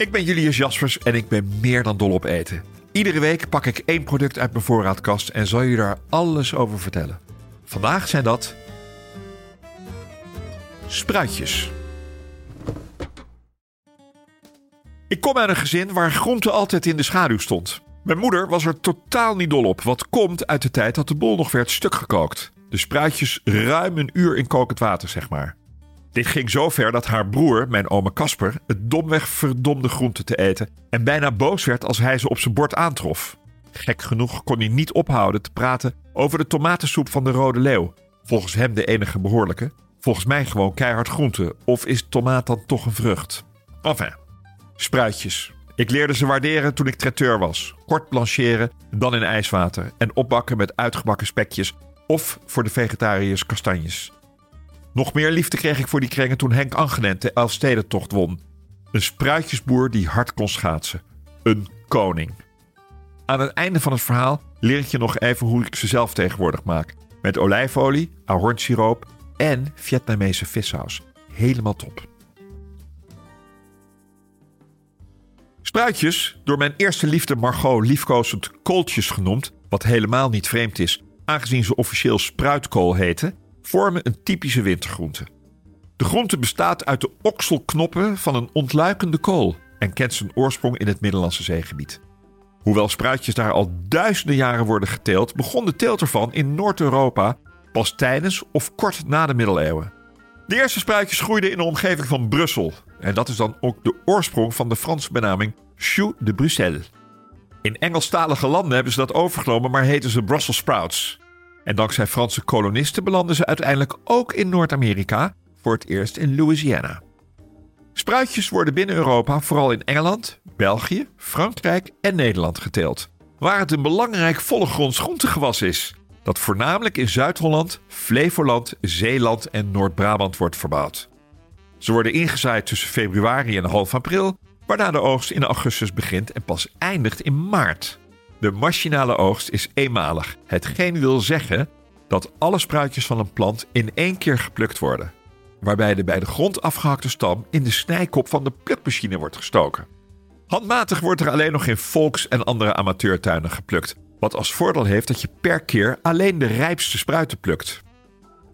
Ik ben Julius Jaspers en ik ben meer dan dol op eten. Iedere week pak ik één product uit mijn voorraadkast en zal je daar alles over vertellen. Vandaag zijn dat spruitjes. Ik kom uit een gezin waar groente altijd in de schaduw stond. Mijn moeder was er totaal niet dol op, wat komt uit de tijd dat de bol nog werd stuk gekookt. De spruitjes ruim een uur in kokend water, zeg maar. Dit ging zo ver dat haar broer, mijn oma Casper, het domweg verdomde groente te eten en bijna boos werd als hij ze op zijn bord aantrof. Gek genoeg kon hij niet ophouden te praten over de tomatensoep van de Rode Leeuw. Volgens hem de enige behoorlijke. Volgens mij gewoon keihard groente. Of is tomaat dan toch een vrucht? Enfin, spruitjes. Ik leerde ze waarderen toen ik traiteur was. Kort blancheren, dan in ijswater. En opbakken met uitgebakken spekjes. Of voor de vegetariërs kastanjes. Nog meer liefde kreeg ik voor die krengen toen Henk Angenent de Elfstedentocht won. Een spruitjesboer die hard kon schaatsen. Een koning. Aan het einde van het verhaal leer ik je nog even hoe ik ze zelf tegenwoordig maak. Met olijfolie, ahornsiroop en Vietnamese vissaus. Helemaal top. Spruitjes, door mijn eerste liefde Margot liefkozend kooltjes genoemd, wat helemaal niet vreemd is, aangezien ze officieel spruitkool heten, vormen een typische wintergroente. De groente bestaat uit de okselknoppen van een ontluikende kool en kent zijn oorsprong in het Middellandse zeegebied. Hoewel spruitjes daar al duizenden jaren worden geteeld, begon de teelt ervan in Noord-Europa pas tijdens of kort na de middeleeuwen. De eerste spruitjes groeiden in de omgeving van Brussel. En dat is dan ook de oorsprong van de Franse benaming chou de Bruxelles. In Engelstalige landen hebben ze dat overgenomen, maar heten ze Brussels sprouts. En dankzij Franse kolonisten belanden ze uiteindelijk ook in Noord-Amerika, voor het eerst in Louisiana. Spruitjes worden binnen Europa vooral in Engeland, België, Frankrijk en Nederland geteeld, waar het een belangrijk vollegronds groentegewas is, dat voornamelijk in Zuid-Holland, Flevoland, Zeeland en Noord-Brabant wordt verbouwd. Ze worden ingezaaid tussen februari en half april, waarna de oogst in augustus begint en pas eindigt in maart. De machinale oogst is eenmalig, hetgeen wil zeggen dat alle spruitjes van een plant in één keer geplukt worden, waarbij de bij de grond afgehakte stam in de snijkop van de plukmachine wordt gestoken. Handmatig wordt er alleen nog in volks- en andere amateurtuinen geplukt, wat als voordeel heeft dat je per keer alleen de rijpste spruiten plukt.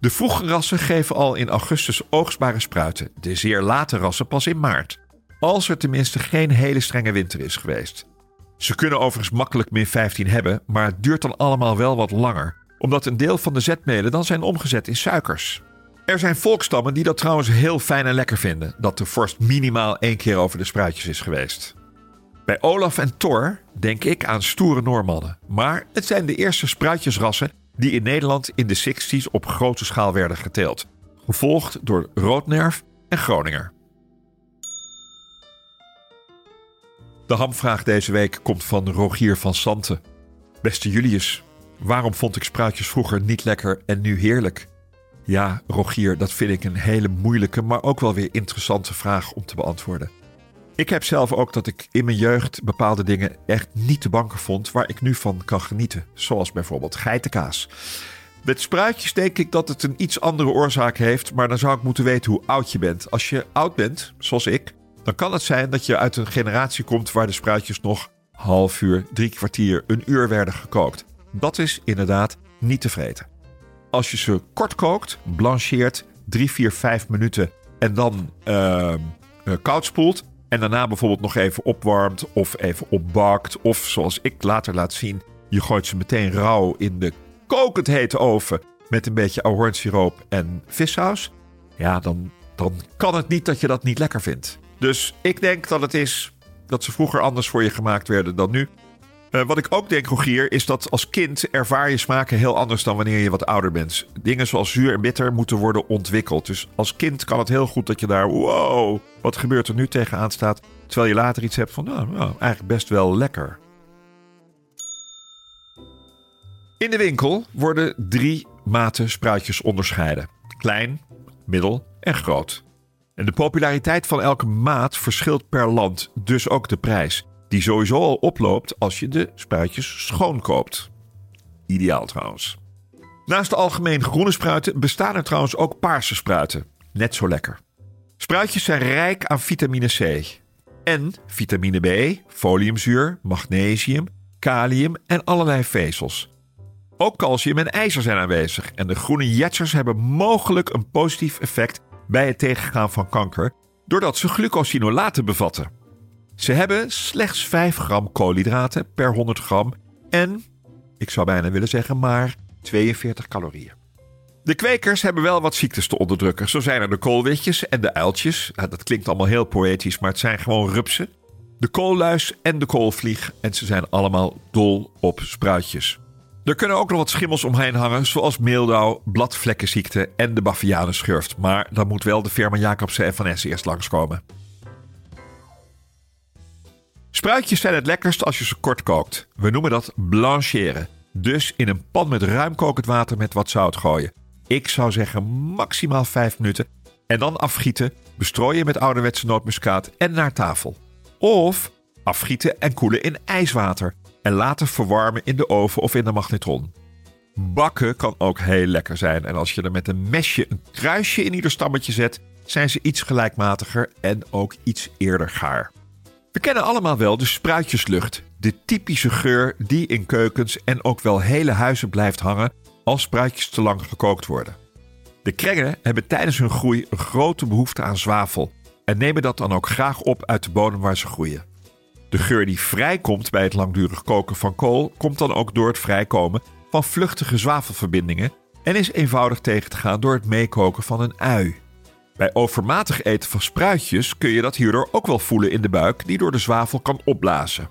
De vroege rassen geven al in augustus oogstbare spruiten, de zeer late rassen pas in maart. Als er tenminste geen hele strenge winter is geweest. Ze kunnen overigens makkelijk min 15 hebben, maar het duurt dan allemaal wel wat langer, omdat een deel van de zetmelen dan zijn omgezet in suikers. Er zijn volkstammen die dat trouwens heel fijn en lekker vinden, dat de vorst minimaal één keer over de spruitjes is geweest. Bij Olaf en Thor denk ik aan stoere Noormannen, maar het zijn de eerste spruitjesrassen die in Nederland in de 60s op grote schaal werden geteeld, gevolgd door Roodnerf en Groninger. De hamvraag deze week komt van Rogier van Santen. Beste Julius, waarom vond ik spruitjes vroeger niet lekker en nu heerlijk? Ja, Rogier, dat vind ik een hele moeilijke, maar ook wel weer interessante vraag om te beantwoorden. Ik heb zelf ook dat ik in mijn jeugd bepaalde dingen echt niet te banken vond waar ik nu van kan genieten. Zoals bijvoorbeeld geitenkaas. Met spruitjes denk ik dat het een iets andere oorzaak heeft, maar dan zou ik moeten weten hoe oud je bent. Als je oud bent, zoals ik, dan kan het zijn dat je uit een generatie komt waar de spruitjes nog half uur, drie kwartier, een uur werden gekookt. Dat is inderdaad niet te vreten. Als je ze kort kookt, blancheert, 3, 4, 5 minuten en dan uh, koud spoelt. En daarna bijvoorbeeld nog even opwarmt of even opbakt. Of zoals ik later laat zien, je gooit ze meteen rauw in de kokend hete oven met een beetje ahornsiroop en vissaus. Ja, dan, dan kan het niet dat je dat niet lekker vindt. Dus ik denk dat het is dat ze vroeger anders voor je gemaakt werden dan nu. Eh, wat ik ook denk, Rogier, is dat als kind ervaar je smaken heel anders dan wanneer je wat ouder bent. Dingen zoals zuur en bitter moeten worden ontwikkeld. Dus als kind kan het heel goed dat je daar, wow, wat gebeurt er nu tegenaan staat. Terwijl je later iets hebt van, nou, nou eigenlijk best wel lekker. In de winkel worden drie maten spruitjes onderscheiden: klein, middel en groot. En de populariteit van elke maat verschilt per land, dus ook de prijs, die sowieso al oploopt als je de spruitjes schoon koopt. Ideaal trouwens. Naast de algemeen groene spruiten bestaan er trouwens ook paarse spruiten. Net zo lekker. Spruitjes zijn rijk aan vitamine C. En vitamine B, foliumzuur, magnesium, kalium en allerlei vezels. Ook calcium en ijzer zijn aanwezig en de groene jetsers hebben mogelijk een positief effect bij het tegengaan van kanker doordat ze glucosinolaten bevatten. Ze hebben slechts 5 gram koolhydraten per 100 gram en, ik zou bijna willen zeggen, maar 42 calorieën. De kwekers hebben wel wat ziektes te onderdrukken. Zo zijn er de koolwitjes en de uiltjes. dat klinkt allemaal heel poëtisch, maar het zijn gewoon rupsen. De koolluis en de koolvlieg. En ze zijn allemaal dol op spruitjes. Er kunnen ook nog wat schimmels omheen hangen, zoals meeldauw, bladvlekkenziekte en de bavianenschurft. Maar dan moet wel de firma Jacobsen en Van eerst langskomen. Spruitjes zijn het lekkerst als je ze kort kookt. We noemen dat blancheren. Dus in een pan met ruim kokend water met wat zout gooien. Ik zou zeggen maximaal 5 minuten. En dan afgieten, bestrooien met ouderwetse nootmuskaat en naar tafel. Of afgieten en koelen in ijswater en laten verwarmen in de oven of in de magnetron. Bakken kan ook heel lekker zijn en als je er met een mesje een kruisje in ieder stammetje zet, zijn ze iets gelijkmatiger en ook iets eerder gaar. We kennen allemaal wel de spruitjeslucht, de typische geur die in keukens en ook wel hele huizen blijft hangen als spruitjes te lang gekookt worden. De krengen hebben tijdens hun groei een grote behoefte aan zwavel en nemen dat dan ook graag op uit de bodem waar ze groeien. De geur die vrijkomt bij het langdurig koken van kool komt dan ook door het vrijkomen van vluchtige zwavelverbindingen en is eenvoudig tegen te gaan door het meekoken van een ui. Bij overmatig eten van spruitjes kun je dat hierdoor ook wel voelen in de buik die door de zwavel kan opblazen.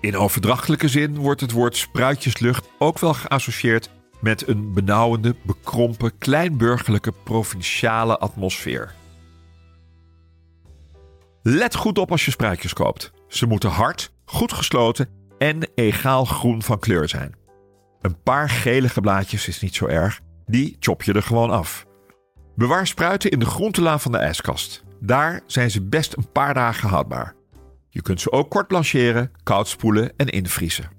In overdrachtelijke zin wordt het woord spruitjeslucht ook wel geassocieerd met een benauwende, bekrompen, kleinburgerlijke provinciale atmosfeer. Let goed op als je spruitjes koopt. Ze moeten hard, goed gesloten en egaal groen van kleur zijn. Een paar gelige blaadjes is niet zo erg, die chop je er gewoon af. Bewaar spruiten in de groentelaan van de ijskast. Daar zijn ze best een paar dagen houdbaar. Je kunt ze ook kort blancheren, koud spoelen en invriezen.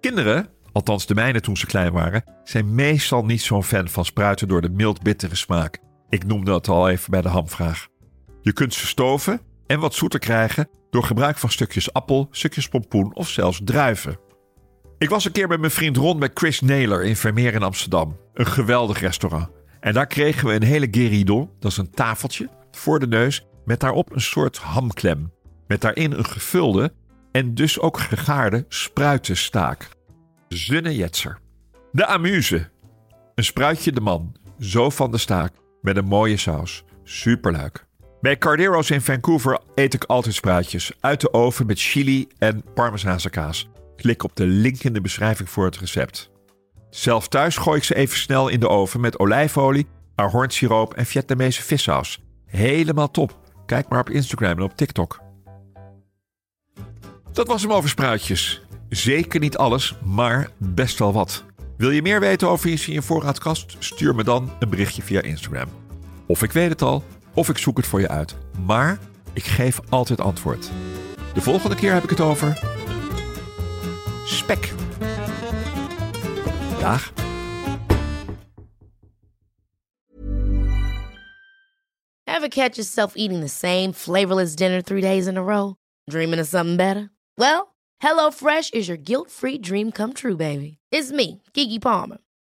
Kinderen, althans de mijne toen ze klein waren, zijn meestal niet zo'n fan van spruiten door de mild-bittere smaak. Ik noemde dat al even bij de hamvraag. Je kunt ze stoven en wat zoeter krijgen door gebruik van stukjes appel, stukjes pompoen of zelfs druiven. Ik was een keer met mijn vriend Ron bij Chris Naylor in Vermeer in Amsterdam. Een geweldig restaurant. En daar kregen we een hele guéridon, dat is een tafeltje, voor de neus met daarop een soort hamklem. Met daarin een gevulde en dus ook gegaarde spruitenstaak. Zunnejetser. De amuse. Een spruitje de man, zo van de staak, met een mooie saus. Superleuk. Bij Cardero's in Vancouver eet ik altijd spruitjes. Uit de oven met chili en parmezaanse kaas. Klik op de link in de beschrijving voor het recept. Zelf thuis gooi ik ze even snel in de oven met olijfolie, ahornsiroop en Vietnamese vissaus. Helemaal top. Kijk maar op Instagram en op TikTok. Dat was hem over spruitjes. Zeker niet alles, maar best wel wat. Wil je meer weten over iets in je voorraadkast? Stuur me dan een berichtje via Instagram. Of ik weet het al, of ik zoek het voor je uit. Maar ik geef altijd antwoord. De volgende keer heb ik het over spek. Dag. Ever catch yourself eating the same flavorless dinner three days in a row? Dreaming of something better? Well, HelloFresh is your guilt-free dream come true, baby. It's me, Kiki Palmer.